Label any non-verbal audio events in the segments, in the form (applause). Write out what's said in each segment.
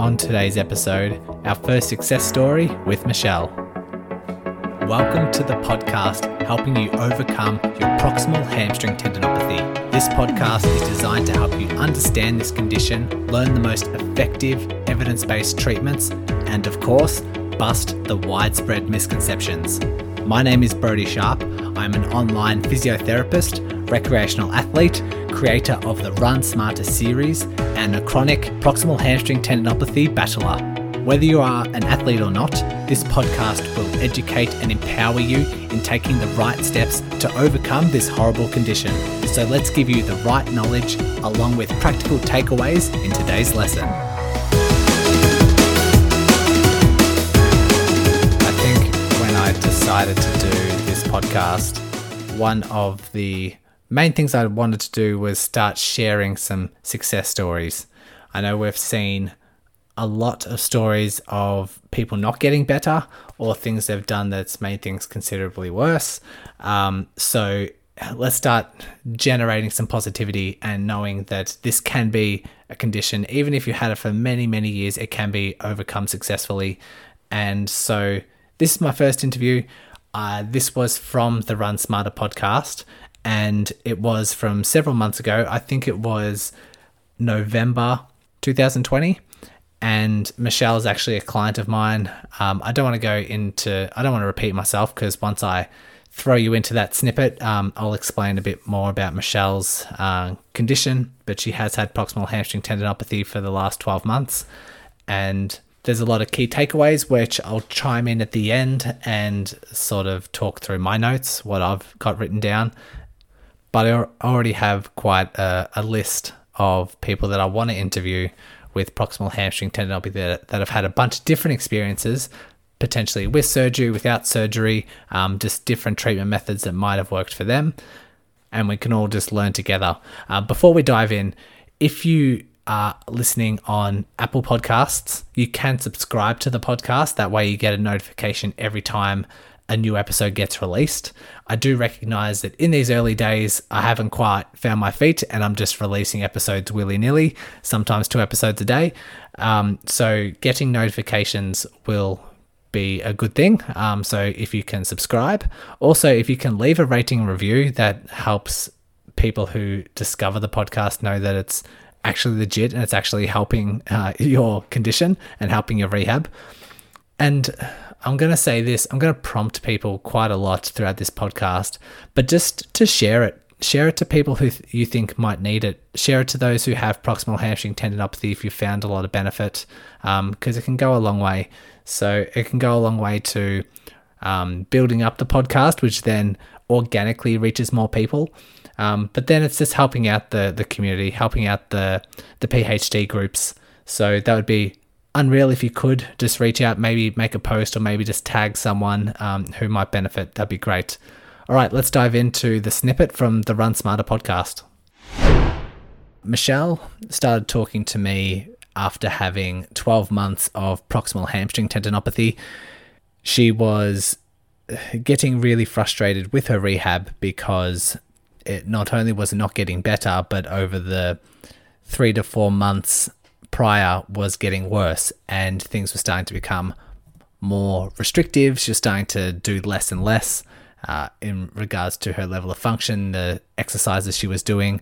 on today's episode, our first success story with Michelle. Welcome to the podcast helping you overcome your proximal hamstring tendinopathy. This podcast is designed to help you understand this condition, learn the most effective evidence based treatments, and of course, bust the widespread misconceptions. My name is Brodie Sharp. I'm an online physiotherapist, recreational athlete, creator of the Run Smarter series, and a chronic proximal hamstring tendinopathy battler. Whether you are an athlete or not, this podcast will educate and empower you in taking the right steps to overcome this horrible condition. So let's give you the right knowledge along with practical takeaways in today's lesson. I think when I decided to do this podcast, one of the main things I wanted to do was start sharing some success stories. I know we've seen a lot of stories of people not getting better or things they've done that's made things considerably worse. Um, so let's start generating some positivity and knowing that this can be a condition, even if you had it for many, many years, it can be overcome successfully. And so this is my first interview. Uh, this was from the Run Smarter podcast, and it was from several months ago. I think it was November 2020. And Michelle is actually a client of mine. Um, I don't want to go into, I don't want to repeat myself because once I throw you into that snippet, um, I'll explain a bit more about Michelle's uh, condition. But she has had proximal hamstring tendinopathy for the last 12 months. And there's a lot of key takeaways, which I'll chime in at the end and sort of talk through my notes, what I've got written down but I already have quite a, a list of people that I want to interview with proximal hamstring tendinopathy that, that have had a bunch of different experiences, potentially with surgery, without surgery, um, just different treatment methods that might have worked for them. And we can all just learn together. Uh, before we dive in, if you are listening on Apple Podcasts, you can subscribe to the podcast. That way, you get a notification every time a new episode gets released. I do recognize that in these early days, I haven't quite found my feet and I'm just releasing episodes willy nilly, sometimes two episodes a day. Um, so, getting notifications will be a good thing. Um, so, if you can subscribe, also, if you can leave a rating review, that helps people who discover the podcast know that it's actually legit and it's actually helping uh, (laughs) your condition and helping your rehab. And I'm going to say this, I'm going to prompt people quite a lot throughout this podcast, but just to share it, share it to people who th- you think might need it. Share it to those who have proximal hamstring tendinopathy if you found a lot of benefit, because um, it can go a long way. So it can go a long way to um, building up the podcast, which then organically reaches more people. Um, but then it's just helping out the the community, helping out the the PHT groups. So that would be unreal if you could just reach out, maybe make a post or maybe just tag someone um, who might benefit. That'd be great. All right, let's dive into the snippet from the Run Smarter podcast. Michelle started talking to me after having 12 months of proximal hamstring tendinopathy. She was getting really frustrated with her rehab because it not only was not getting better, but over the three to four months prior was getting worse and things were starting to become more restrictive. She was starting to do less and less uh, in regards to her level of function, the exercises she was doing.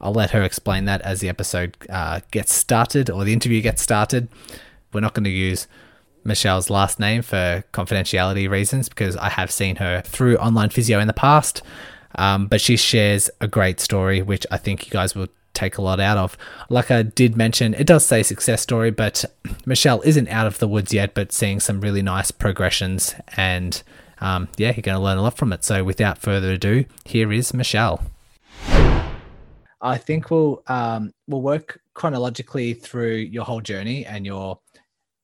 I'll let her explain that as the episode uh, gets started or the interview gets started. We're not going to use Michelle's last name for confidentiality reasons because I have seen her through online physio in the past. Um, but she shares a great story, which I think you guys will take a lot out of. Like I did mention, it does say success story, but Michelle isn't out of the woods yet, but seeing some really nice progressions. And um, yeah, you're going to learn a lot from it. So without further ado, here is Michelle. I think we'll um, we'll work chronologically through your whole journey and your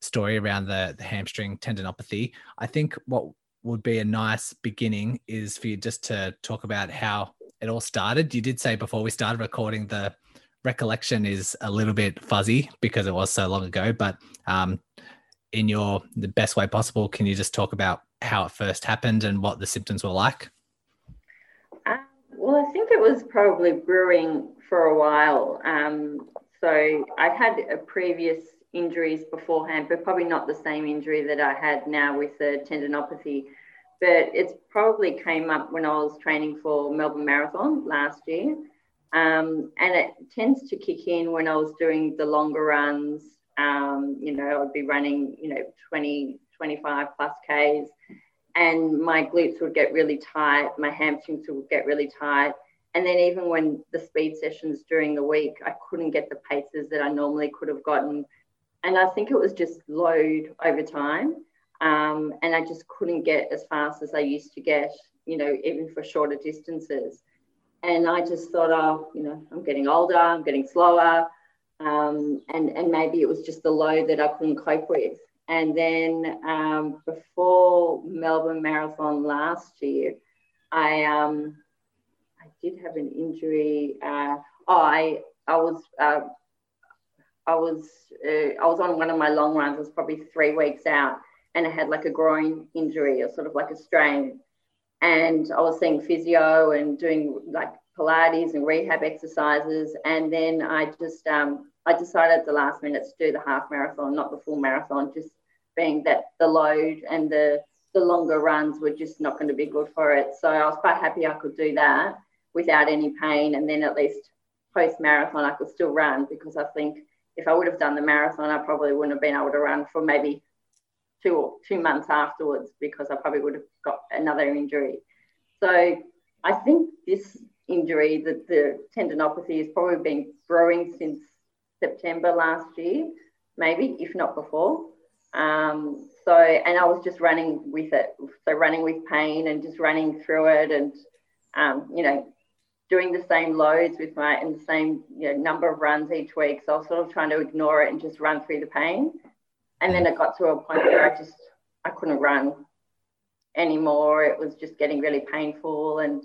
story around the, the hamstring tendinopathy. I think what would be a nice beginning is for you just to talk about how it all started. You did say before we started recording the recollection is a little bit fuzzy because it was so long ago, but um, in your the best way possible, can you just talk about how it first happened and what the symptoms were like? Uh, well, I think it was probably brewing for a while. Um, so I had a previous injuries beforehand, but probably not the same injury that I had now with the tendinopathy. But it's probably came up when I was training for Melbourne Marathon last year. Um, and it tends to kick in when I was doing the longer runs. Um, you know, I'd be running, you know, 20, 25 plus Ks, and my glutes would get really tight, my hamstrings would get really tight. And then even when the speed sessions during the week, I couldn't get the paces that I normally could have gotten. And I think it was just load over time. Um, and I just couldn't get as fast as I used to get, you know, even for shorter distances. And I just thought, oh, you know, I'm getting older, I'm getting slower. Um, and, and maybe it was just the load that I couldn't cope with. And then um, before Melbourne Marathon last year, I um, I did have an injury. Uh, oh, I I was uh, I was uh, I was on one of my long runs. I was probably three weeks out, and I had like a groin injury or sort of like a strain. And I was seeing physio and doing like Pilates and rehab exercises. And then I just um, I decided at the last minute to do the half marathon, not the full marathon, just being that the load and the the longer runs were just not going to be good for it. So I was quite happy I could do that without any pain, and then at least post marathon I could still run because I think if I would have done the marathon, I probably wouldn't have been able to run for maybe two two months afterwards because I probably would have got another injury. So I think this injury, the, the tendinopathy, has probably been growing since September last year, maybe if not before. Um, so, and I was just running with it. So, running with pain and just running through it and, um, you know, doing the same loads with my, and the same you know, number of runs each week. So, I was sort of trying to ignore it and just run through the pain. And then it got to a point where I just, I couldn't run anymore. It was just getting really painful. And,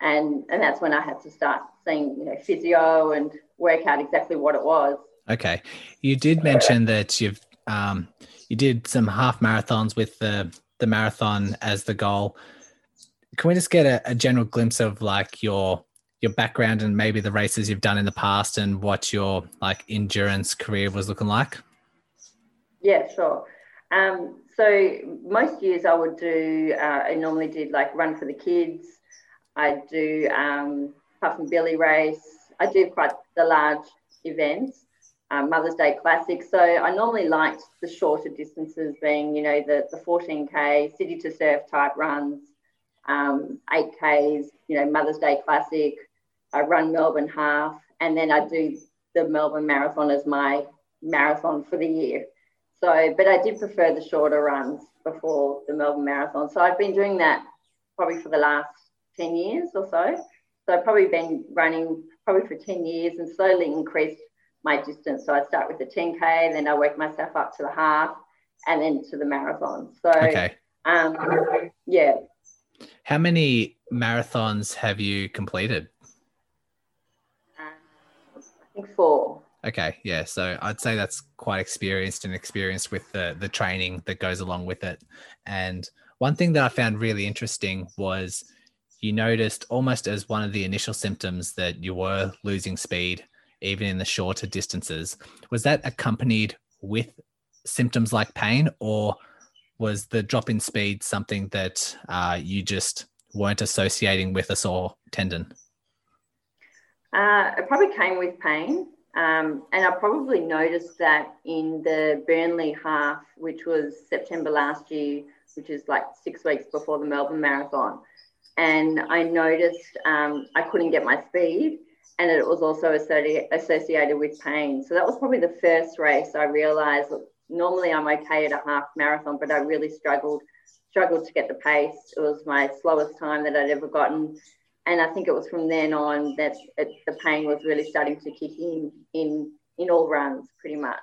and, and that's when I had to start seeing, you know, physio and work out exactly what it was. Okay. You did mention that you've, um, you did some half marathons with the the marathon as the goal. Can we just get a, a general glimpse of like your your background and maybe the races you've done in the past and what your like endurance career was looking like? Yeah, sure. Um, so most years I would do, uh, I normally did like run for the kids. I do um, Puffing Billy race. I do quite the large events um, Mother's Day Classic. So I normally liked the shorter distances, being you know the the 14k city to surf type runs, um, 8ks, you know Mother's Day Classic. I run Melbourne half, and then I do the Melbourne Marathon as my marathon for the year. So, but I did prefer the shorter runs before the Melbourne Marathon. So I've been doing that probably for the last 10 years or so. So I've probably been running probably for 10 years and slowly increased my distance. So I start with the 10K, then I work myself up to the half and then to the marathon. So, okay. um, yeah. How many marathons have you completed? Uh, I think four. Okay, yeah. So I'd say that's quite experienced and experienced with the the training that goes along with it. And one thing that I found really interesting was you noticed almost as one of the initial symptoms that you were losing speed even in the shorter distances. Was that accompanied with symptoms like pain, or was the drop in speed something that uh, you just weren't associating with a sore tendon? Uh, it probably came with pain. Um, and I probably noticed that in the Burnley half, which was September last year, which is like six weeks before the Melbourne Marathon. And I noticed um, I couldn't get my speed and it was also associated with pain. So that was probably the first race I realized. Normally I'm okay at a half marathon, but I really struggled struggled to get the pace. It was my slowest time that I'd ever gotten, and I think it was from then on that it, the pain was really starting to kick in in in all runs, pretty much,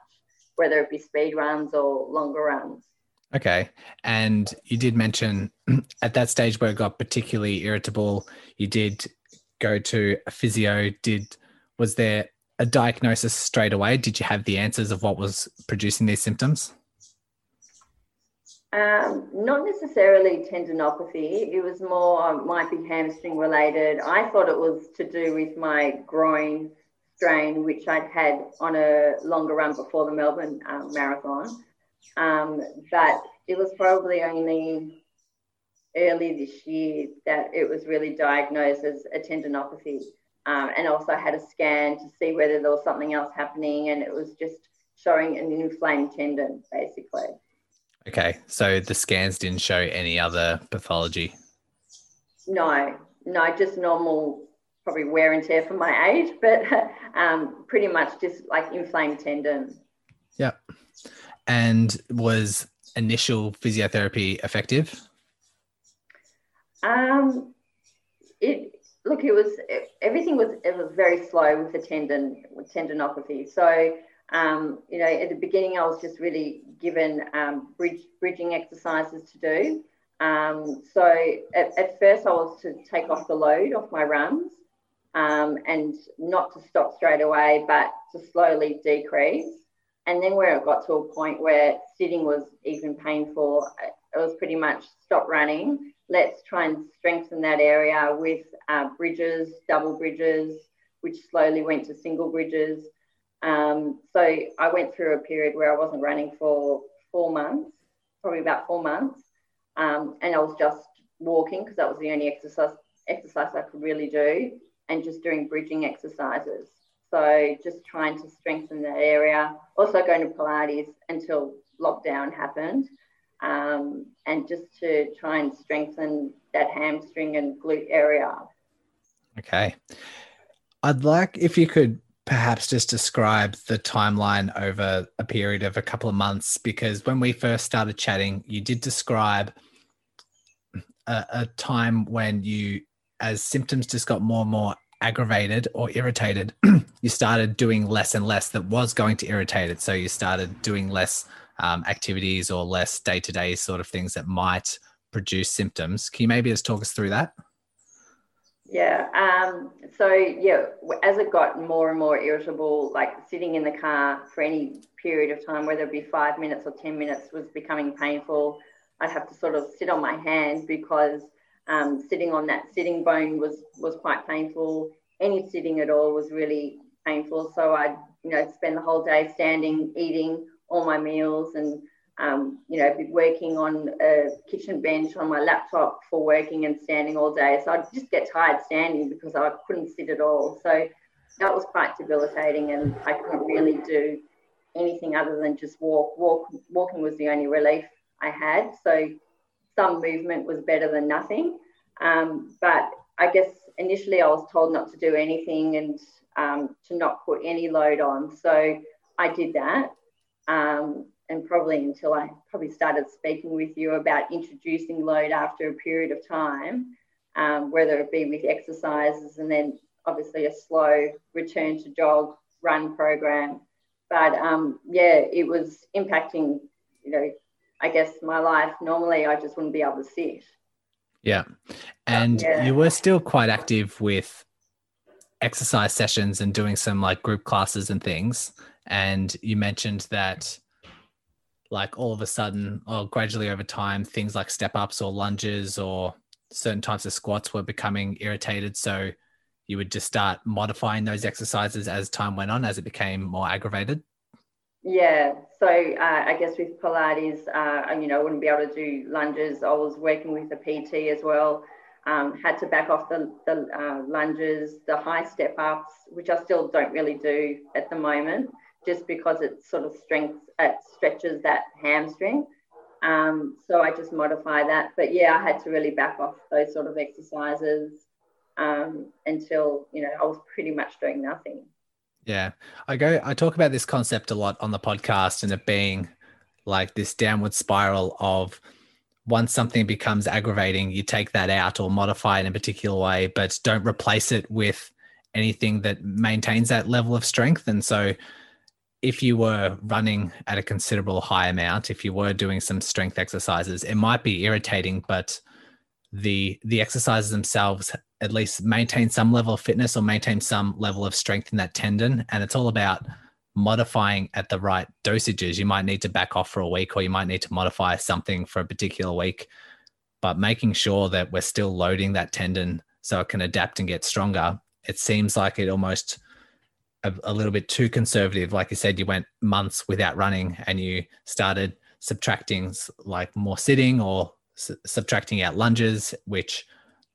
whether it be speed runs or longer runs. Okay. And you did mention (clears throat) at that stage where it got particularly irritable, you did go to a physio? Did was there a diagnosis straight away? Did you have the answers of what was producing these symptoms? Um, not necessarily tendinopathy. It was more might be hamstring related. I thought it was to do with my groin strain, which I'd had on a longer run before the Melbourne um, Marathon. Um, but it was probably only early this year that it was really diagnosed as a tendinopathy. Um, and also had a scan to see whether there was something else happening, and it was just showing an inflamed tendon, basically. Okay, so the scans didn't show any other pathology. No, no, just normal, probably wear and tear for my age, but (laughs) um, pretty much just like inflamed tendon. Yeah. And was initial physiotherapy effective? Um, it look, it was everything was it was very slow with the tendon with tendinopathy. So um, you know, at the beginning, I was just really given um, bridge, bridging exercises to do. Um, so at, at, first, I was to take off the load off my runs um, and not to stop straight away, but to slowly decrease. And then where it got to a point where sitting was even painful, it was pretty much stop running. Let's try and strengthen that area with uh, bridges, double bridges, which slowly went to single bridges. Um, so I went through a period where I wasn't running for four months, probably about four months, um, and I was just walking because that was the only exercise exercise I could really do, and just doing bridging exercises. So just trying to strengthen that area. Also going to Pilates until lockdown happened, um, and just to try and strengthen that hamstring and glute area. Okay. I'd like if you could perhaps just describe the timeline over a period of a couple of months because when we first started chatting you did describe a, a, time when you as symptoms just got more and more aggravated or irritated (clears throat) you started doing less and less that was going to irritate it. So you started doing less um, activities or less day-to-day sort of things that might produce symptoms. Can you maybe just talk us through that yeah. Um, so yeah, as it got more and more irritable, like sitting in the car for any period of time, whether it be five minutes or ten minutes, was becoming painful. I'd have to sort of sit on my hand because um, sitting on that sitting bone was was quite painful. Any sitting at all was really painful. So I'd you know spend the whole day standing, eating all my meals, and um, you know, be working on a kitchen bench on my laptop for working and standing all day. So I'd just get tired standing because I couldn't sit at all. So that was quite debilitating, and I couldn't really do anything other than just walk. Walk walking was the only relief I had. So some movement was better than nothing. Um, but I guess initially I was told not to do anything and um, to not put any load on. So I did that. And probably until I probably started speaking with you about introducing load after a period of time, um, whether it be with exercises and then obviously a slow return to jog run program. But um, yeah, it was impacting, you know, I guess my life. Normally, I just wouldn't be able to sit. Yeah. And yeah. you were still quite active with exercise sessions and doing some like group classes and things. And you mentioned that like all of a sudden or gradually over time things like step ups or lunges or certain types of squats were becoming irritated. So you would just start modifying those exercises as time went on as it became more aggravated. Yeah. So uh, i guess with pilates uh, you know i wouldn't be able to do lunges. I was working with a pt as well um, had to back off the, the uh, lunges the high step ups which i still don't really do at the moment just because it sort of strengths it stretches that hamstring. Um, so I just modify that. But yeah, I had to really back off those sort of exercises um, until you know I was pretty much doing nothing. Yeah, I go. I talk about this concept a lot on the podcast, and it being like this downward spiral of once something becomes aggravating, you take that out or modify it in a particular way, but don't replace it with anything that maintains that level of strength. And so if you were running at a considerable high amount, if you were doing some strength exercises, it might be irritating, but the the exercises themselves at least maintain some level of fitness or maintain some level of strength in that tendon. And it's all about modifying at the right dosages. You might need to back off for a week or you might need to modify something for a particular week, but making sure that we're still loading that tendon so it can adapt and get stronger. It seems like it almost a, a, little bit too conservative. Like you said, you went months without running and you started subtracting like more sitting or su- subtracting out lunges, which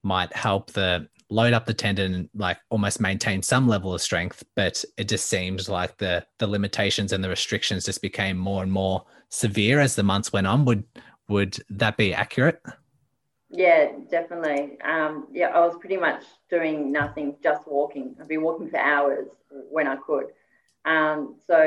might help the load up the tendon like almost maintain some level of strength. But it just seems like the the limitations and the restrictions just became more and more severe as the months went on. Would would that be accurate yeah definitely. Um, yeah i was pretty much doing nothing just walking. I'd be walking for hours when i could. Um, so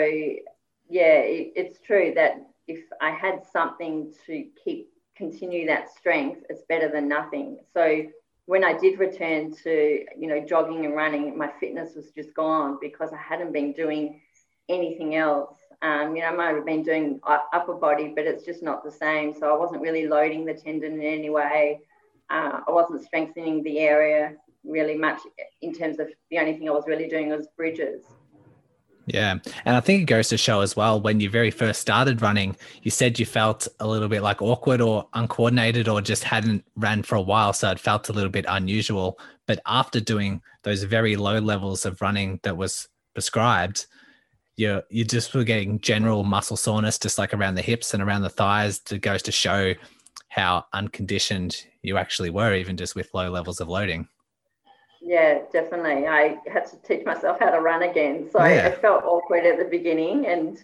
yeah it, it's true that if i had something to keep continue that strength it's better than nothing. So when I did return to, you know, jogging and running, my fitness was just gone because I hadn't been doing anything else. Um, you know, I might have been doing upper body, but it's just not the same. So I wasn't really loading the tendon in any way. Uh, I wasn't strengthening the area really much in terms of the only thing I was really doing was bridges. Yeah. And I think it goes to show as well when you very first started running, you said you felt a little bit like awkward or uncoordinated or just hadn't ran for a while. So it felt a little bit unusual. But after doing those very low levels of running that was prescribed, you you just were getting general muscle soreness just like around the hips and around the thighs that goes to show how unconditioned you actually were even just with low levels of loading yeah, definitely. I had to teach myself how to run again. So yeah. it felt awkward at the beginning and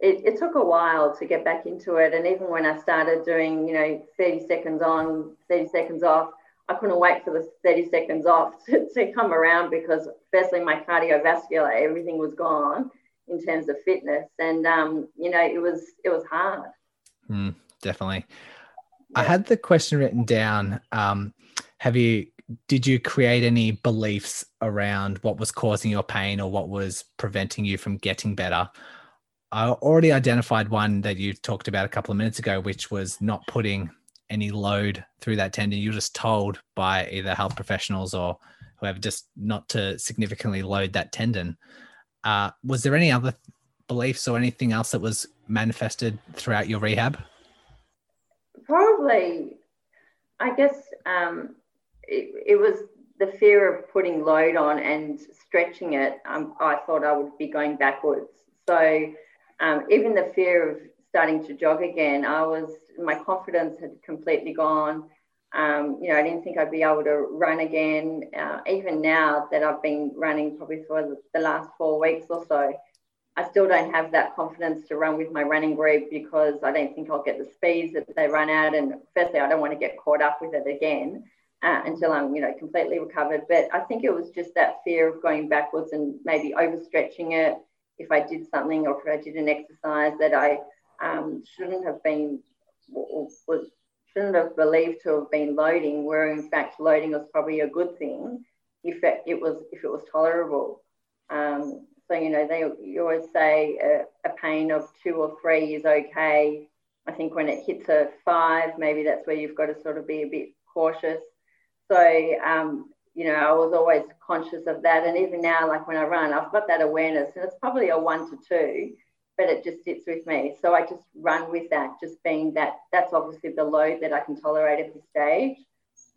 it, it took a while to get back into it. And even when I started doing, you know, 30 seconds on, 30 seconds off, I couldn't wait for the 30 seconds off (laughs) to, to come around because firstly my cardiovascular, everything was gone in terms of fitness. And um, you know, it was it was hard. Mm, definitely. Yeah. I had the question written down. Um, have you did you create any beliefs around what was causing your pain or what was preventing you from getting better? I already identified one that you talked about a couple of minutes ago, which was not putting any load through that tendon. You're just told by either health professionals or whoever just not to significantly load that tendon. Uh, was there any other beliefs or anything else that was manifested throughout your rehab? Probably, I guess um, it, it was the fear of putting load on and stretching it. Um, I thought I would be going backwards. So um, even the fear of starting to jog again, I was my confidence had completely gone. Um, you know, I didn't think I'd be able to run again. Uh, even now that I've been running probably for the last four weeks or so, I still don't have that confidence to run with my running group because I don't think I'll get the speeds that they run at. And firstly, I don't want to get caught up with it again uh, until I'm, you know, completely recovered. But I think it was just that fear of going backwards and maybe overstretching it if I did something or if I did an exercise that I um, shouldn't have been was shouldn't have believed to have been loading, where in fact loading was probably a good thing if it, it was if it was tolerable. Um, so you know they you always say a, a pain of two or three is okay. I think when it hits a five, maybe that's where you've got to sort of be a bit cautious. So, um, you know, I was always conscious of that. And even now, like when I run, I've got that awareness, and it's probably a one to two, but it just sits with me. So I just run with that, just being that that's obviously the load that I can tolerate at this stage.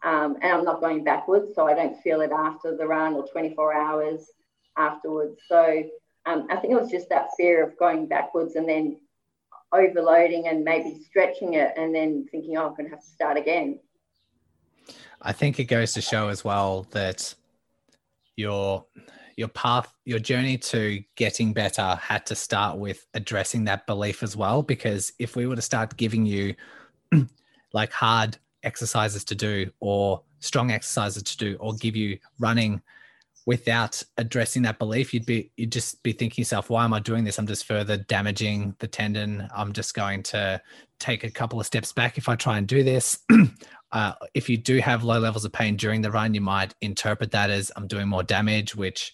Um, and I'm not going backwards, so I don't feel it after the run or 24 hours afterwards. So um, I think it was just that fear of going backwards and then overloading and maybe stretching it and then thinking, oh, I'm going to have to start again. I think it goes to show as well that your your path, your journey to getting better had to start with addressing that belief as well. Because if we were to start giving you (clears throat) like hard exercises to do or strong exercises to do or give you running without addressing that belief you'd be you'd just be thinking yourself why am i doing this i'm just further damaging the tendon i'm just going to take a couple of steps back if i try and do this (clears throat) uh, if you do have low levels of pain during the run, you might interpret that as I'm doing more damage, which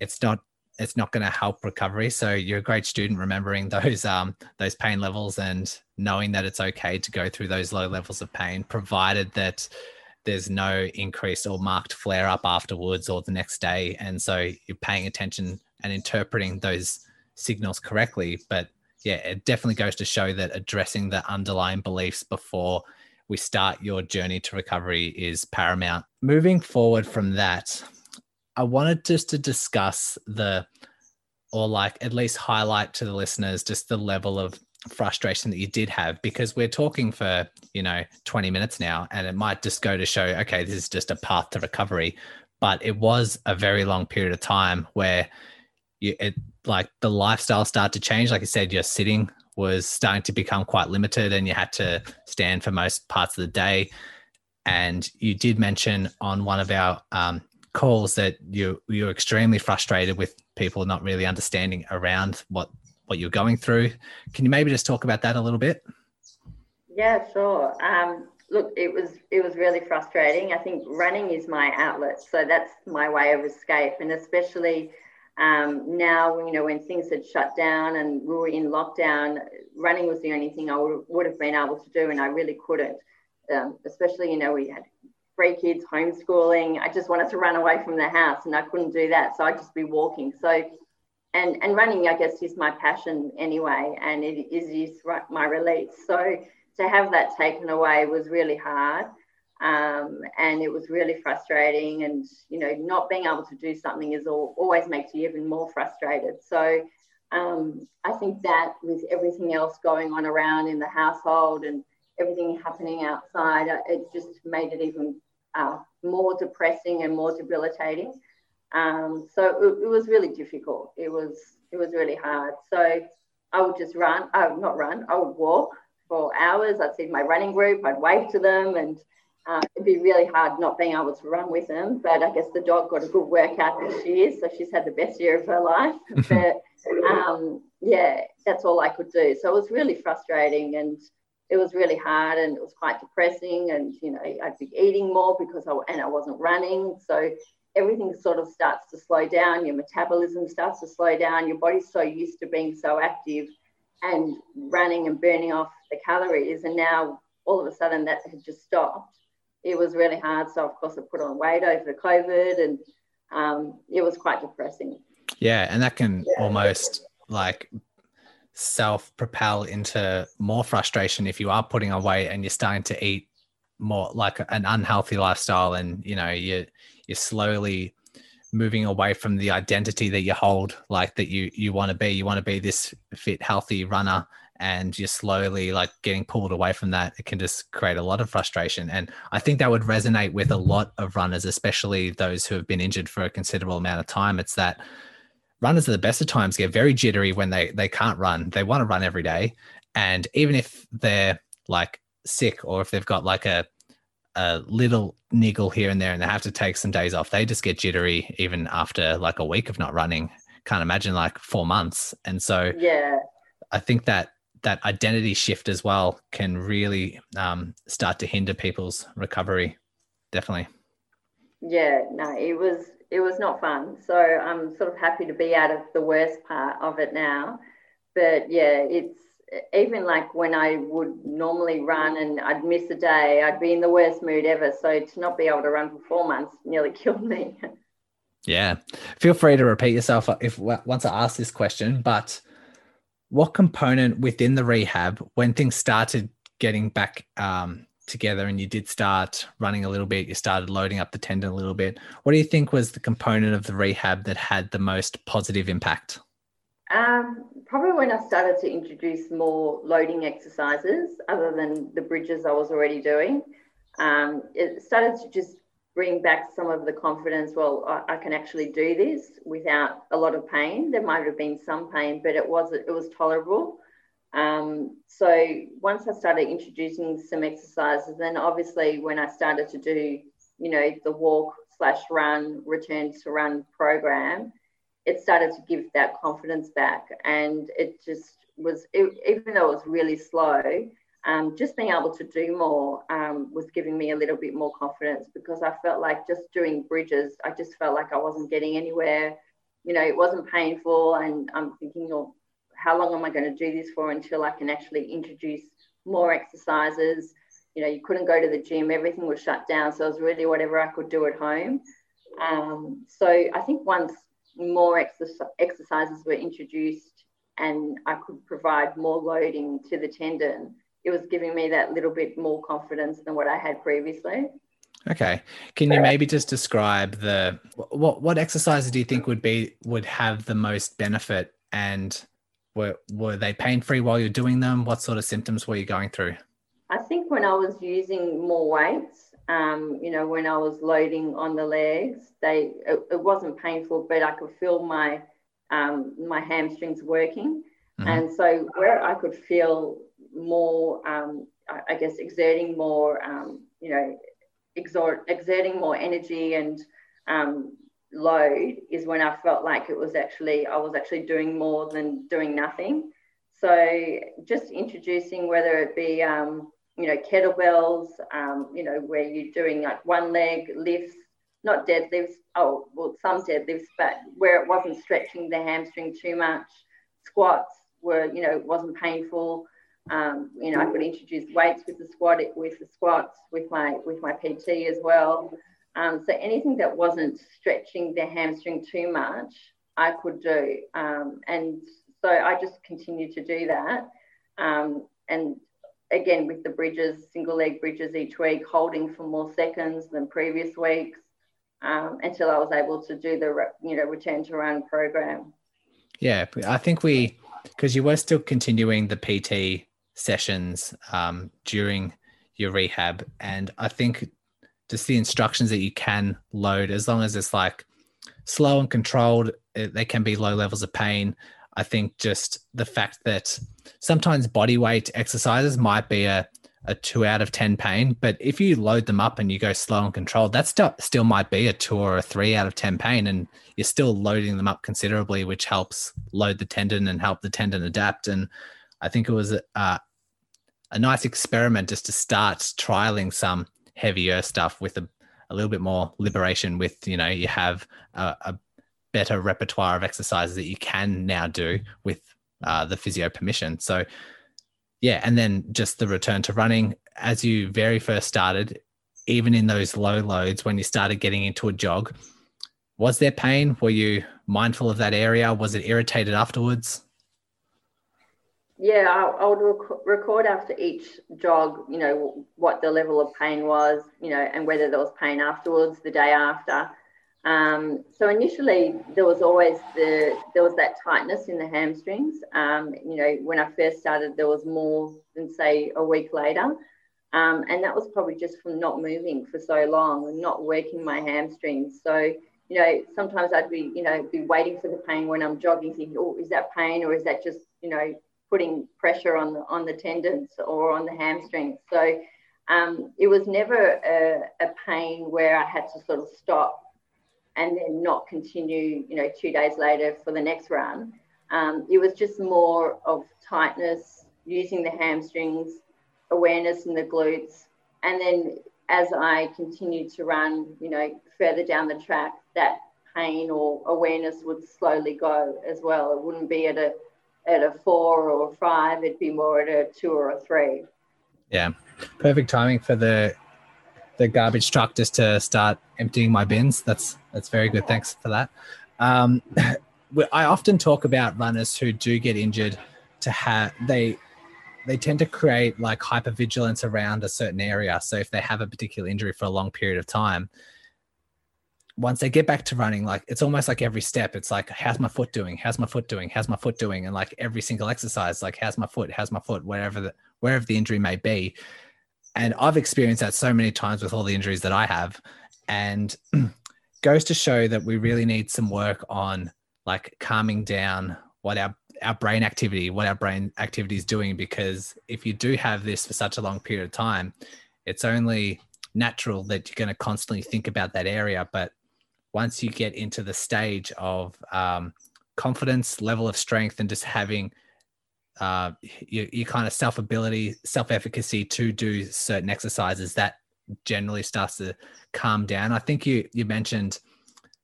it's not. It's not going to help recovery. So you're a great student remembering (laughs) those um, those pain levels and knowing that it's okay to go through those low levels of pain, provided that there's no increase or marked flare up afterwards or the next day. And so you're paying attention and interpreting those signals correctly. But yeah, it definitely goes to show that addressing the underlying beliefs before we start your journey to recovery is paramount. Moving forward from that, I wanted just to discuss the or like at least highlight to the listeners just the level of frustration that you did have because we're talking for you know 20 minutes now and it might just go to show okay this is just a path to recovery but it was a very long period of time where you it like the lifestyle started to change like i said you're sitting was starting to become quite limited and you had to stand for most parts of the day and you did mention on one of our um, calls that you you're extremely frustrated with people not really understanding around what what you're going through. Can you maybe just talk about that a little bit? Yeah, sure. Um, look, it was it was really frustrating. I think running is my outlet, so that's my way of escape, and especially um, now, you know, when things had shut down and we were in lockdown, running was the only thing I would, would have been able to do, and I really couldn't. Um, especially, you know, we had three kids, homeschooling. I just wanted to run away from the house, and I couldn't do that, so I'd just be walking. So and and running i guess is my passion anyway and it is, is my release so to have that taken away was really hard um, and it was really frustrating and you know not being able to do something is all, always makes you even more frustrated so um, i think that with everything else going on around in the household and everything happening outside uh, it just made it even uh, more depressing and more debilitating um, so it, it, was really difficult. It was it was really hard. So I would just run. I would not run. I would walk for hours. I'd see my running group. I'd wave to them, and uh, it'd be really hard not being able to run with them. But I guess the dog got a good workout this year, so she's had the best year of her life. (laughs) but um, yeah, that's all I could do. So it was really frustrating and it was really hard and it was quite depressing and you know I'd be eating more because I and I wasn't running so everything sort of starts to slow down, your metabolism starts to slow down, your body's so used to being so active and running and burning off the calories. And now all of a sudden that had just stopped. It was really hard. So, of course, I put on weight over the COVID and um, it was quite depressing. Yeah. And that can yeah. almost like self propel into more frustration if you are putting on weight and you're starting to eat more like an unhealthy lifestyle and you know you you're slowly moving away from the identity that you hold like that you you want to be you want to be this fit healthy runner and you're slowly like getting pulled away from that it can just create a lot of frustration. And i think that would resonate with a lot of runners especially those who have been injured for a considerable amount of time. It's that runners at the best of times get very jittery when they they can't run. They want to run every day. And even if they're like sick or if they've got like a a little niggle here and there and they have to take some days off, they just get jittery even after like a week of not running. Can't imagine like four months. And so yeah, I think that that identity shift as well can really um, start to hinder people's recovery. Definitely. Yeah, no, it was it was not fun. So I'm sort of happy to be out of the worst part of it now. But yeah, it's even like when I would normally run and I'd miss a day, I'd be in the worst mood ever. So to not be able to run for four months nearly (laughs) killed me. Yeah. Feel free to repeat yourself if once I ask this question, but what component within the rehab, when things started getting back um, together and you did start running a little bit, you started loading up the tendon a little bit, what do you think was the component of the rehab that had the most positive impact? Um, probably when I started to introduce more loading exercises other than the bridges I was already doing. Um, it started to just bring back some of the confidence. Well, I, I, can actually do this without a lot of pain. There might have been some pain, but it was it was tolerable. Um, so once I started introducing some exercises, then obviously when I started to do, you know, the walk slash run, return to run program, it started to give that confidence back. And it just was, it, even though it was really slow, um, just being able to do more um, was giving me a little bit more confidence because I felt like just doing bridges, I just felt like I wasn't getting anywhere. You know, it wasn't painful. And I'm thinking, oh, how long am I going to do this for until I can actually introduce more exercises? You know, you couldn't go to the gym, everything was shut down. So it was really whatever I could do at home. Um, so I think once more exercises were introduced and I could provide more loading to the tendon, it was giving me that little bit more confidence than what I had previously. Okay. Can you maybe just describe the what what exercises do you think would be would have the most benefit and were were they pain free while you're doing them? What sort of symptoms were you going through? I think when I was using more weights, um, you know, when I was loading on the legs, they it, it wasn't painful, but I could feel my um, my hamstrings working, mm-hmm. and so where I could feel more, um, I, guess, exerting more, um, you know, exert, exerting more energy and um, load is when I felt like it was actually I was actually doing more than doing nothing. So just introducing whether it be um, you know kettlebells, um, you know where you're doing like one leg lifts, not deadlifts. Oh well, some deadlifts, but where it wasn't stretching the hamstring too much. Squats were you know wasn't painful. Um, you know I could introduce weights with the squat with the squats with my with my PT as well. Um, so anything that wasn't stretching the hamstring too much, I could do. Um, and so I just continued to do that. Um, and again, with the bridges, single leg bridges each week, holding for more seconds than previous weeks um, until I was able to do the, you know, return to run program. Yeah, I think we, because you were still continuing the PT sessions um, during your rehab. And I think just the instructions that you can load, as long as it's like slow and controlled, it, they can be low levels of pain. I think just the fact that sometimes body weight exercises might be a, a two out of 10 pain, but if you load them up and you go slow and controlled, that still, still might be a two or a three out of 10 pain. And you're still loading them up considerably, which helps load the tendon and help the tendon adapt. And I think it was a, a nice experiment just to start trialing some heavier stuff with a, a little bit more liberation with you know you have a, a better repertoire of exercises that you can now do with uh, the physio permission. So yeah and then just the return to running. As you very first started even in those low loads when you started getting into a jog was there pain? Were you mindful of that area? Was it irritated afterwards yeah, I, I would rec- record after each jog, you know, what the level of pain was, you know, and whether there was pain afterwards, the day after. Um, so initially, there was always the there was that tightness in the hamstrings. Um, you know, when I first started, there was more than say a week later, um, and that was probably just from not moving for so long and not working my hamstrings. So you know, sometimes I'd be you know be waiting for the pain when I'm jogging, thinking, oh, is that pain or is that just you know putting pressure on the on the tendons or on the hamstrings. So um, it was never a, a, pain where I had to sort of stop and then not continue, you know, two days later for the next run. Um, it was just more of tightness, using the hamstrings, awareness in the glutes, and then as I continued to run, you know, further down the track, that pain or awareness would slowly go as well. It wouldn't be at a at a four or a five, it'd be more at a two or a three. Yeah, perfect timing for the the garbage truck just to start emptying my bins. That's that's very good. Thanks for that. Um, (laughs) I often talk about runners who do get injured to have they they tend to create like hypervigilance around a certain area. So if they have a particular injury for a long period of time, once they get back to running, like it's almost like every step, it's like, how's my foot doing? How's my foot doing? How's my foot doing? And like every single exercise, like how's my foot? How's my foot? Wherever the wherever the injury may be. And I've experienced that so many times with all the injuries that I have. And (clears throat) goes to show that we really need some work on like calming down what our our brain activity, what our brain activity is doing. Because if you do have this for such a long period of time, it's only natural that you're going to constantly think about that area. But once you get into the stage of um, confidence, level of strength, and just having uh, your, your kind of self ability, self efficacy to do certain exercises, that generally starts to calm down. I think you you mentioned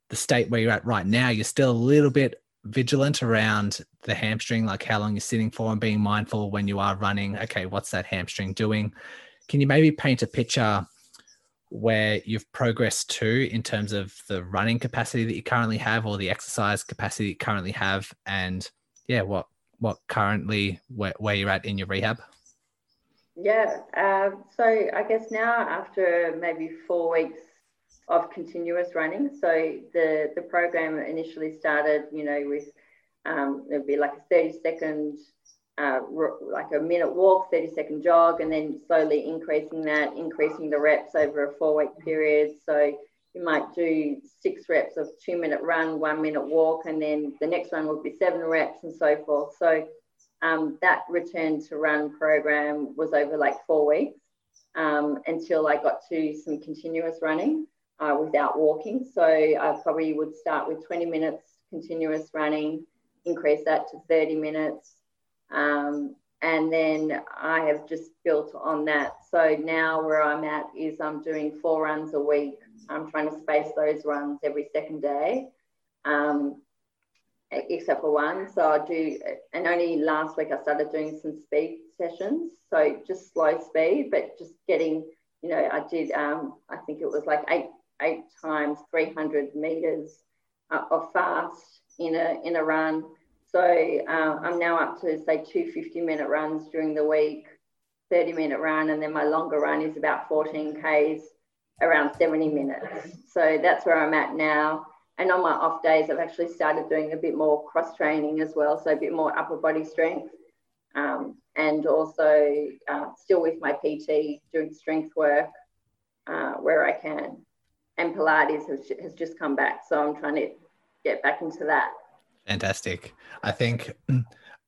the state where you're at right now. You're still a little bit vigilant around the hamstring, like how long you're sitting for, and being mindful when you are running. Okay, what's that hamstring doing? Can you maybe paint a picture where you've progressed to in terms of the running capacity that you currently have or the exercise capacity you currently have and yeah what what currently where, where you're at in your rehab Yeah. Uh, so I guess now after maybe four weeks of continuous running, so the the program initially started, you know, with um, it'd be like a 30 second, uh, like a minute walk, 30 second jog, and then slowly increasing that, increasing the reps over a four week period. So you might do six reps of two minute run, one minute walk, and then the next one would be seven reps and so forth. So um, that return to run program was over like four weeks um, until I got to some continuous running uh, without walking. So I probably would start with 20 minutes continuous running, increase that to 30 minutes. Um, and then I have just built on that. So now where I'm at is I'm doing four runs a week. I'm trying to space those runs every second day. Um, except for one. So I do, and only last week I started doing some speed sessions. So just slow speed, but just getting, you know, I did, um, I think it was like eight, eight times 300 meters uh, of fast in a, in a run. So uh, I'm now up to say two 50 minute runs during the week, 30 minute run, and then my longer run is about 14 Ks around 70 minutes. So that's where I'm at now. And on my off days, I've actually started doing a bit more cross training as well, so a bit more upper body strength. Um, and also uh, still with my PT doing strength work uh, where I can. And Pilates has, has just come back, so I'm trying to get back into that. Fantastic. I think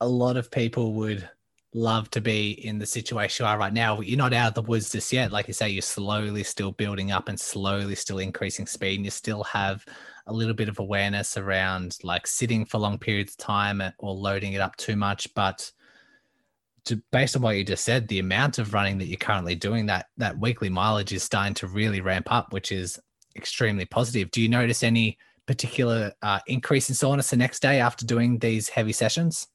a lot of people would love to be in the situation you are right now. You're not out of the woods just yet. Like you say, you're slowly still building up and slowly still increasing speed, and you still have a little bit of awareness around like sitting for long periods of time or loading it up too much. But to, based on what you just said, the amount of running that you're currently doing, that that weekly mileage is starting to really ramp up, which is extremely positive. Do you notice any particular uh, increase in soreness the next day after doing these heavy sessions?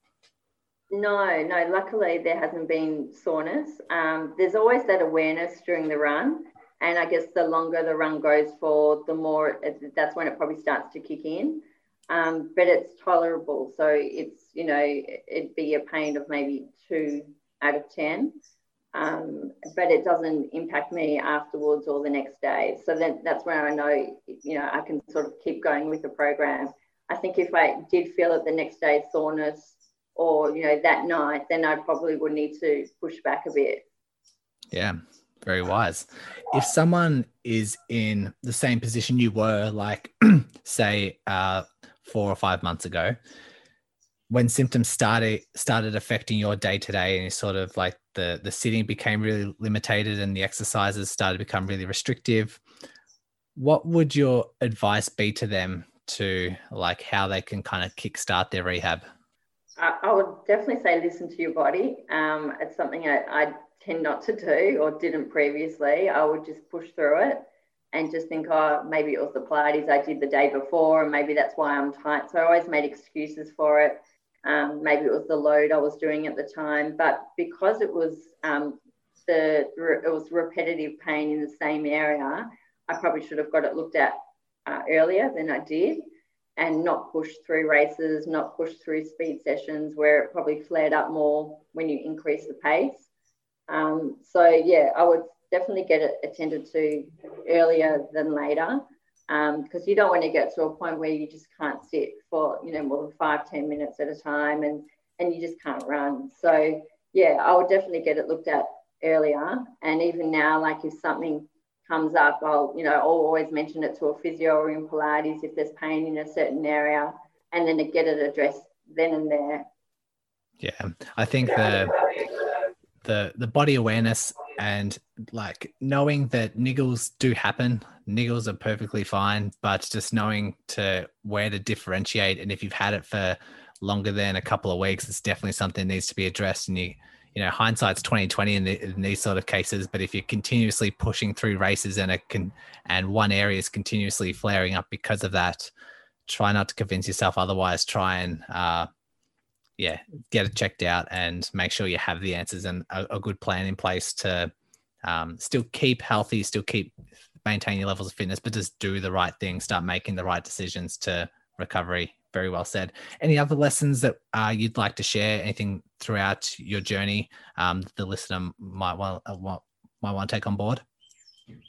No, no. Luckily, there hasn't been soreness. Um, there's always that awareness during the run, and I guess the longer the run goes for, the more it, that's when it probably starts to kick in. Um, but it's tolerable. So it's, you know, it'd be a pain of maybe two out of 10. Um, but it doesn't impact me afterwards or the next day. So then that's where I know, you know, I can sort of keep going with the program. I think if I did feel it the next day soreness or, you know, that night, then I probably would need to push back a bit. Yeah. Very wise. If someone is in the same position you were, like (clears throat) say uh, four or five months ago, when symptoms started started affecting your day to day, and you sort of like the the sitting became really limited, and the exercises started to become really restrictive, what would your advice be to them to like how they can kind of kickstart their rehab? I would definitely say listen to your body. Um, it's something I, I tend not to do or didn't previously. I would just push through it and just think, oh, maybe it was the Pilates I did the day before, and maybe that's why I'm tight. So I always made excuses for it. Um, maybe it was the load I was doing at the time, but because it was um, the it was repetitive pain in the same area, I probably should have got it looked at uh, earlier than I did, and not push through races, not push through speed sessions where it probably flared up more when you increase the pace. Um, so yeah, I would definitely get it attended to earlier than later because um, you don't want to get to a point where you just can't sit for you know more than five ten minutes at a time and and you just can't run. So yeah i would definitely get it looked at earlier. And even now like if something comes up i'll you know i'll always mention it to a physio or in pilates if there's pain in a certain area and then to get it addressed then and there. Yeah i think the the the body awareness and like knowing that niggles do happen niggles are perfectly fine but just knowing to where to differentiate and if you've had it for longer than a couple of weeks it's definitely something that needs to be addressed. And you you know hindsight's 2020 in, the, in these sort of cases but if you're continuously pushing through races and it can and one area is continuously flaring up because of that try not to convince yourself otherwise. Try and uh, yeah, get it checked out and make sure you have the answers and a, a good plan in place to um, still keep healthy, still keep maintain your levels of fitness, but just do the right thing, start making the right decisions to recovery. Very well said. Any other lessons that uh, you'd like to share? Anything throughout your journey um, the listener might want, uh, might want to take on board?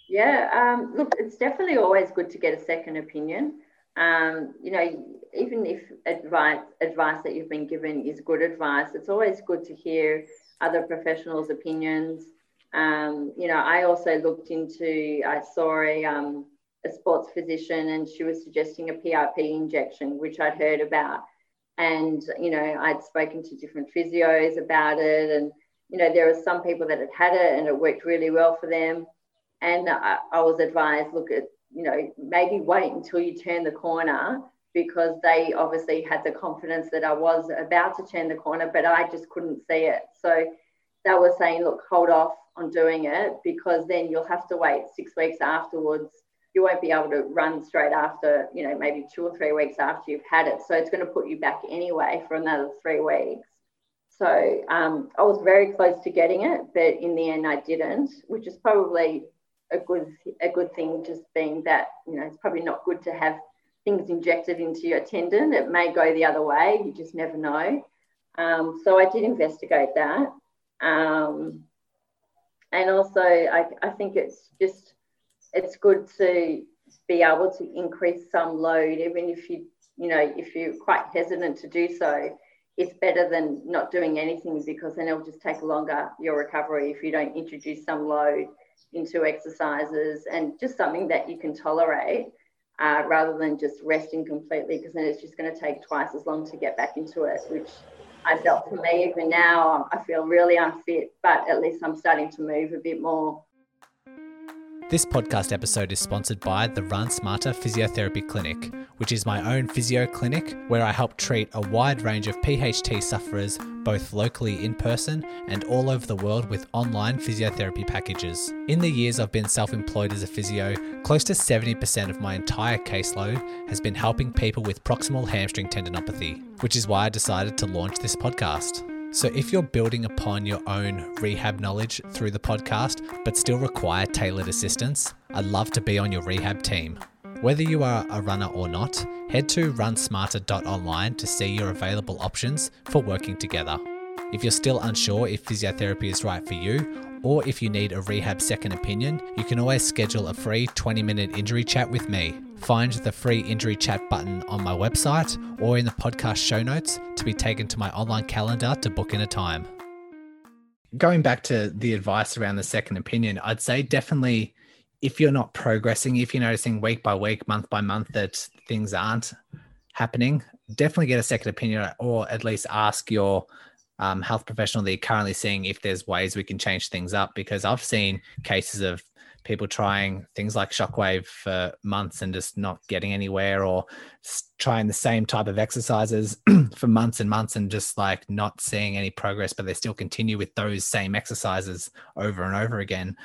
Yeah, um, look, it's definitely always good to get a second opinion. Um, you know, even if advice advice that you've been given is good advice, it's always good to hear other professionals' opinions. Um, you know, I also looked into. I saw a um, a sports physician, and she was suggesting a PRP injection, which I'd heard about, and you know, I'd spoken to different physios about it, and you know, there were some people that had had it, and it worked really well for them. And I, I was advised, look at you know, maybe wait until you turn the corner because they obviously had the confidence that I was about to turn the corner, but I just couldn't see it. So they were saying, look, hold off on doing it because then you'll have to wait six weeks afterwards. You won't be able to run straight after, you know, maybe two or three weeks after you've had it. So it's going to put you back anyway for another three weeks. So um, I was very close to getting it, but in the end I didn't, which is probably a good a good thing just being that you know it's probably not good to have things injected into your tendon it may go the other way you just never know um, so i did investigate that um, and also I, I think it's just it's good to be able to increase some load even if you you know if you're quite hesitant to do so it's better than not doing anything because then it'll just take longer your recovery if you don't introduce some load into exercises and just something that you can tolerate uh, rather than just resting completely because then it's just going to take twice as long to get back into it, which I felt for me even now um, I feel really unfit, but at least I'm starting to move a bit more. This podcast episode is sponsored by the Run Smarter Physiotherapy Clinic, which is my own physio clinic where I help treat a wide range of PHT sufferers both locally in person and all over the world with online physiotherapy packages. In the years I've been self employed as a physio, close to 70% of my entire caseload has been helping people with proximal hamstring tendinopathy, which is why I decided to launch this podcast. So, if you're building upon your own rehab knowledge through the podcast, but still require tailored assistance, I'd love to be on your rehab team. Whether you are a runner or not, head to runsmarter.online to see your available options for working together. If you're still unsure if physiotherapy is right for you, or if you need a rehab second opinion, you can always schedule a free 20 minute injury chat with me. Find the free injury chat button on my website or in the podcast show notes to be taken to my online calendar to book in a time. Going back to the advice around the second opinion, I'd say definitely if you're not progressing, if you're noticing week by week, month by month that things aren't happening, definitely get a second opinion or at least ask your um, health professional that you're currently seeing if there's ways we can change things up. Because I've seen cases of people trying things like shockwave for months and just not getting anywhere or trying the same type of exercises (clears throat) for months and months and just like not seeing any progress but they still continue with those same exercises over and over again.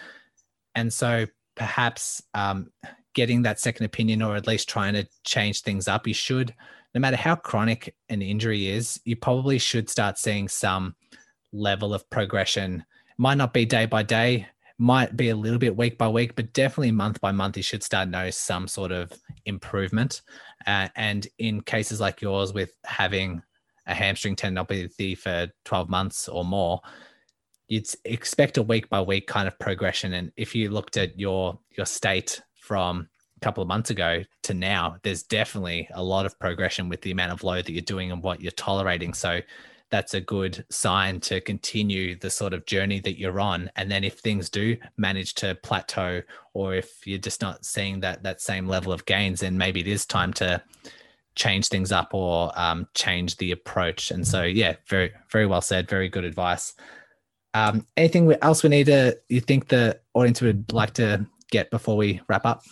And so perhaps um, getting that second opinion or at least trying to change things up you should no matter how chronic an injury is you probably should start seeing some level of progression. Might not be day by day might be a little bit week by week, but definitely month by month, you should start to notice some sort of improvement. Uh, and in cases like yours, with having a hamstring tendinopathy for 12 months or more, you'd expect a week by week kind of progression. And if you looked at your your state from a couple of months ago to now, there's definitely a lot of progression with the amount of load that you're doing and what you're tolerating. So that's a good sign to continue the sort of journey that you're on. And then if things do manage to plateau or if you're just not seeing that that same level of gains then maybe it is time to change things up or um, change the approach. And so yeah very very well said very good advice. Um, anything else we need to you think the audience would like to get before we wrap up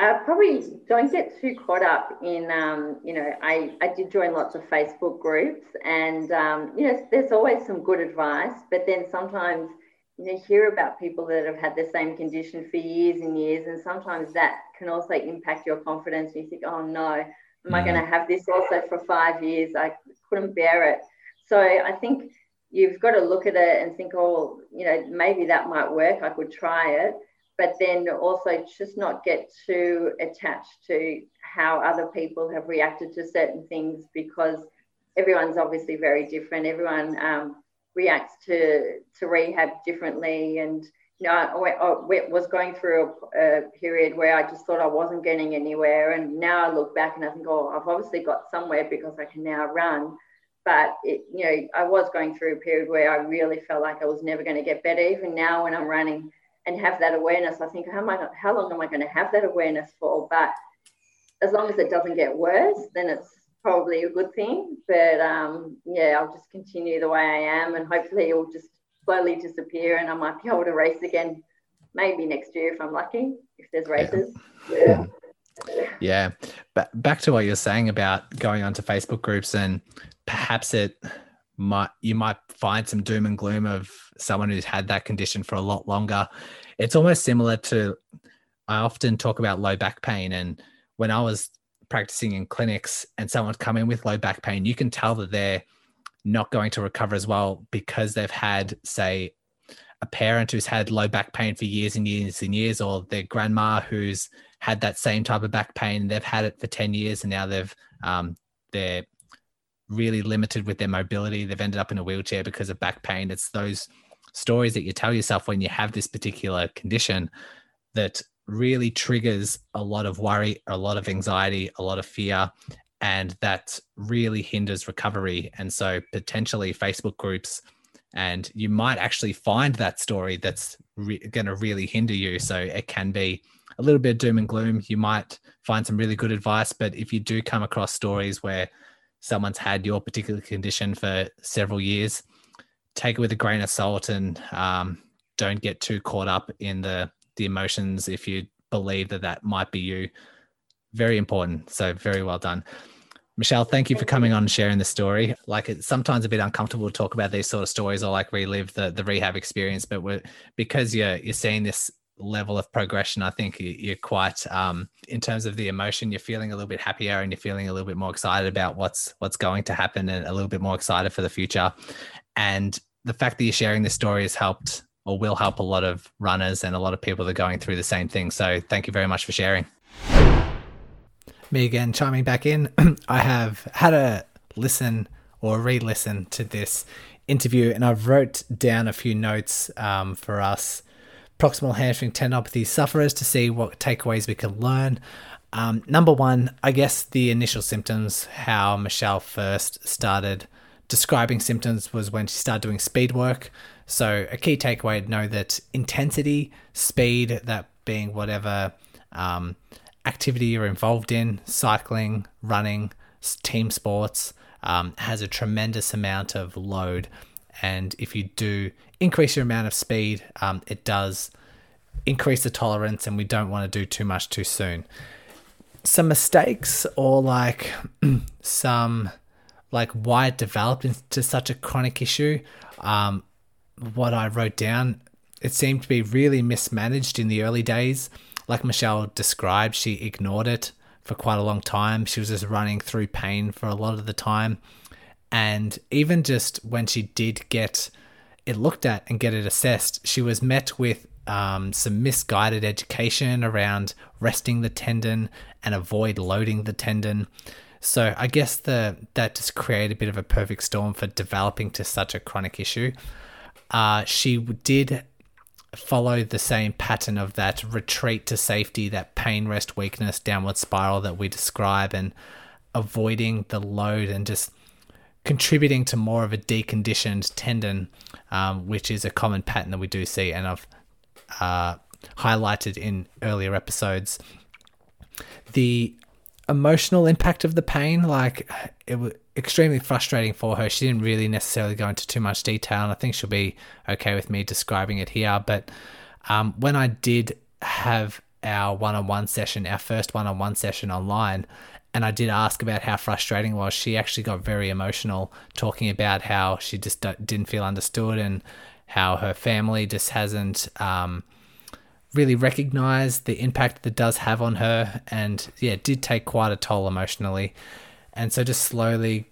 uh, probably don't get too caught up in, um, you know, I, I did join lots of Facebook groups and, um, you know, there's always some good advice, but then sometimes you know, hear about people that have had the same condition for years and years, and sometimes that can also impact your confidence. You think, oh no, am mm-hmm. I going to have this also for five years? I couldn't bear it. So I think you've got to look at it and think, oh, you know, maybe that might work. I could try it but then also just not get too attached to how other people have reacted to certain things because everyone's obviously very different. Everyone um, reacts to to rehab differently, and you know, I, I was going through a, a, period where I just thought I wasn't getting anywhere, and now I look back and I think, oh, I've obviously got somewhere because I can now run. But it, you know, I was going through a period where I really felt like I was never going to get better. Even now, when I'm running and have that awareness, I think, how am I? How long am I going to have that awareness for? But as long as it doesn't get worse, then it's probably a good thing. But um, yeah, I'll just continue the way I am, and hopefully it'll just slowly disappear, and I might be able to race again, maybe next year if I'm lucky, if there's races. (laughs) Yeah. yeah. yeah. But back to what you're saying about going onto Facebook groups and perhaps it might you might find some doom and gloom of someone who's had that condition for a lot longer. It's almost similar to I often talk about low back pain and when I was practicing in clinics and someone come in with low back pain, you can tell that they're not going to recover as well because they've had, say, a parent who's had low back pain for years and years and years, or their grandma who's had that same type of back pain. They've had it for 10 years and now they've, um, they're really limited with their mobility. They've ended up in a wheelchair because of back pain. It's those stories that you tell yourself when you have this particular condition that really triggers a lot of worry, a lot of anxiety, a lot of fear, and that really hinders recovery. And so, potentially, Facebook groups, and you might actually find that story that's re- going to really hinder you. So, it can be a little bit of doom and gloom. You might find some really good advice, but if you do come across stories where someone's had your particular condition for several years, take it with a grain of salt and um, don't get too caught up in the the emotions if you believe that that might be you. Very important. So very well done. Michelle, thank you for coming on and sharing the story. Like it's sometimes a bit uncomfortable to talk about these sort of stories or like relive the, the rehab experience, but we're, because you're you're seeing this level of progression, I think you're quite um, in terms of the emotion, you're feeling a little bit happier and you're feeling a little bit more excited about what's what's going to happen and a little bit more excited for the future. And the fact that you're sharing this story has helped or will help a lot of runners and a lot of people that are going through the same thing. So thank you very much for sharing. Me again, chiming back in. (clears throat) I have had a listen or re-listen to this interview, and I've wrote down a few notes um, for us proximal hamstring tendinopathy sufferers to see what takeaways we can learn. Um, number one, I guess the initial symptoms, how Michelle first started describing symptoms was when she started doing speed work. So, a key takeaway to know that intensity, speed, that being whatever um, activity you're involved in, cycling, running, team sports, um, has a tremendous amount of load. And if you do increase your amount of speed, um, it does increase the tolerance, and we don't want to do too much too soon. Some mistakes, or like (clears throat) some like why it developed into such a chronic issue. Um, what I wrote down, it seemed to be really mismanaged in the early days. Like Michelle described, she ignored it for quite a long time. She was just running through pain for a lot of the time. And even just when she did get it looked at and get it assessed, she was met with um, some misguided education around resting the tendon and avoid loading the tendon. So I guess the that just created a bit of a perfect storm for developing to such a chronic issue. Uh, she did follow the same pattern of that retreat to safety, that pain, rest, weakness, downward spiral that we describe, and avoiding the load and just contributing to more of a deconditioned tendon, um, which is a common pattern that we do see, and I've uh, highlighted in earlier episodes. The emotional impact of the pain, like it was extremely frustrating for her. She didn't really necessarily go into too much detail, and I think she'll be okay with me describing it here. But um, when I did have our one on one session, our first one on one session online, and I did ask about how frustrating it was, she actually got very emotional talking about how she just didn't feel understood and how her family just hasn't. Um, really recognized the impact that does have on her and yeah it did take quite a toll emotionally and so just slowly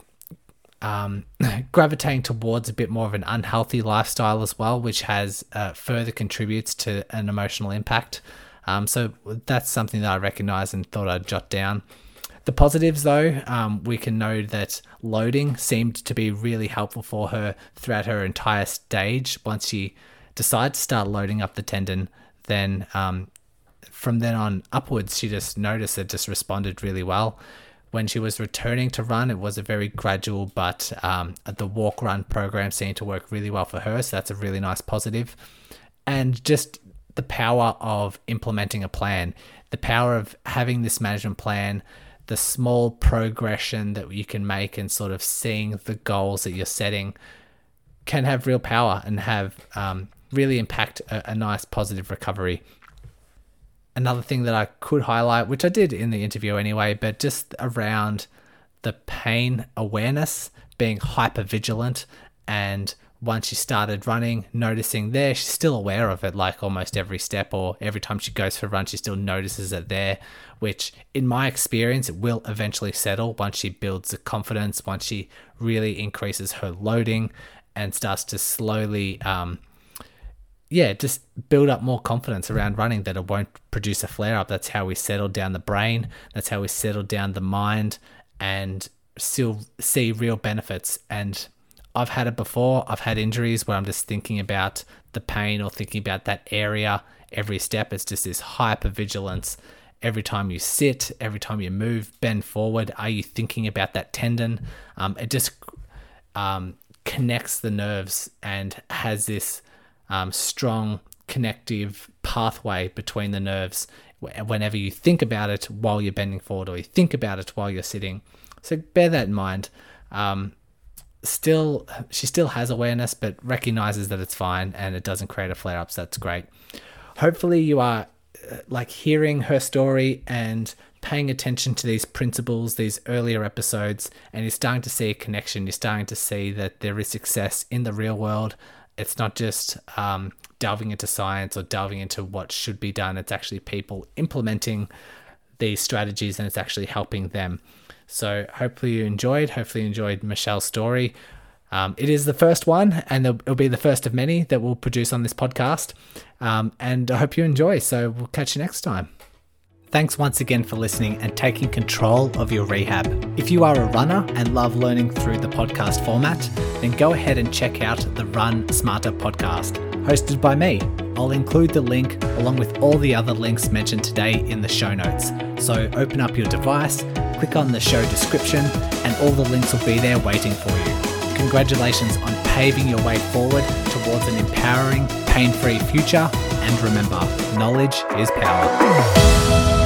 um, (laughs) gravitating towards a bit more of an unhealthy lifestyle as well, which has uh, further contributes to an emotional impact. Um, so that's something that I recognize and thought I'd jot down. The positives, though, um, we can know that loading seemed to be really helpful for her throughout her entire stage. Once she decided to start loading up the tendon, then um, from then on upwards, she just noticed it just responded really well when she was returning to run, it was a very gradual, but um, the walk run program seemed to work really well for her. So that's a really nice positive. And just the power of implementing a plan, the power of having this management plan, the small progression that you can make, and sort of seeing the goals that you're setting can have real power and have um, really impact a, a nice positive recovery. Another thing that I could highlight, which I did in the interview anyway, but just around the pain awareness, being hyper vigilant, and once she started running, noticing there, she's still aware of it like almost every step or every time she goes for a run, she still notices it there, which in my experience, it will eventually settle once she builds the confidence, once she really increases her loading and starts to slowly um, yeah, just build up more confidence around running that it won't produce a flare up. That's how we settle down the brain. That's how we settle down the mind and still see real benefits. And I've had it before. I've had injuries where I'm just thinking about the pain or thinking about that area every step. It's just this hyper vigilance. Every time you sit, every time you move, bend forward, are you thinking about that tendon? Um, it just um, connects the nerves and has this um, strong connective pathway between the nerves whenever you think about it while you're bending forward or you think about it while you're sitting. So bear that in mind. Um, still, she still has awareness, but recognizes that it's fine and it doesn't create a flare up. So that's great. Hopefully, you are uh, like hearing her story and paying attention to these principles, these earlier episodes, and you're starting to see a connection. You're starting to see that there is success in the real world it's not just um, delving into science or delving into what should be done. It's actually people implementing these strategies and it's actually helping them. So hopefully you enjoyed. Hopefully you enjoyed Michelle's story. Um, it is the first one, and it'll be the first of many that we'll produce on this podcast. Um, and I hope you enjoy. So we'll catch you next time. Thanks once again for listening and taking control of your rehab. If you are a runner and love learning through the podcast format, then go ahead and check out the Run Smarter podcast, hosted by me. I'll include the link along with all the other links mentioned today in the show notes. So open up your device, click on the show description, and all the links will be there waiting for you. Congratulations on paving your way forward towards an empowering, pain free future. And remember, knowledge is power.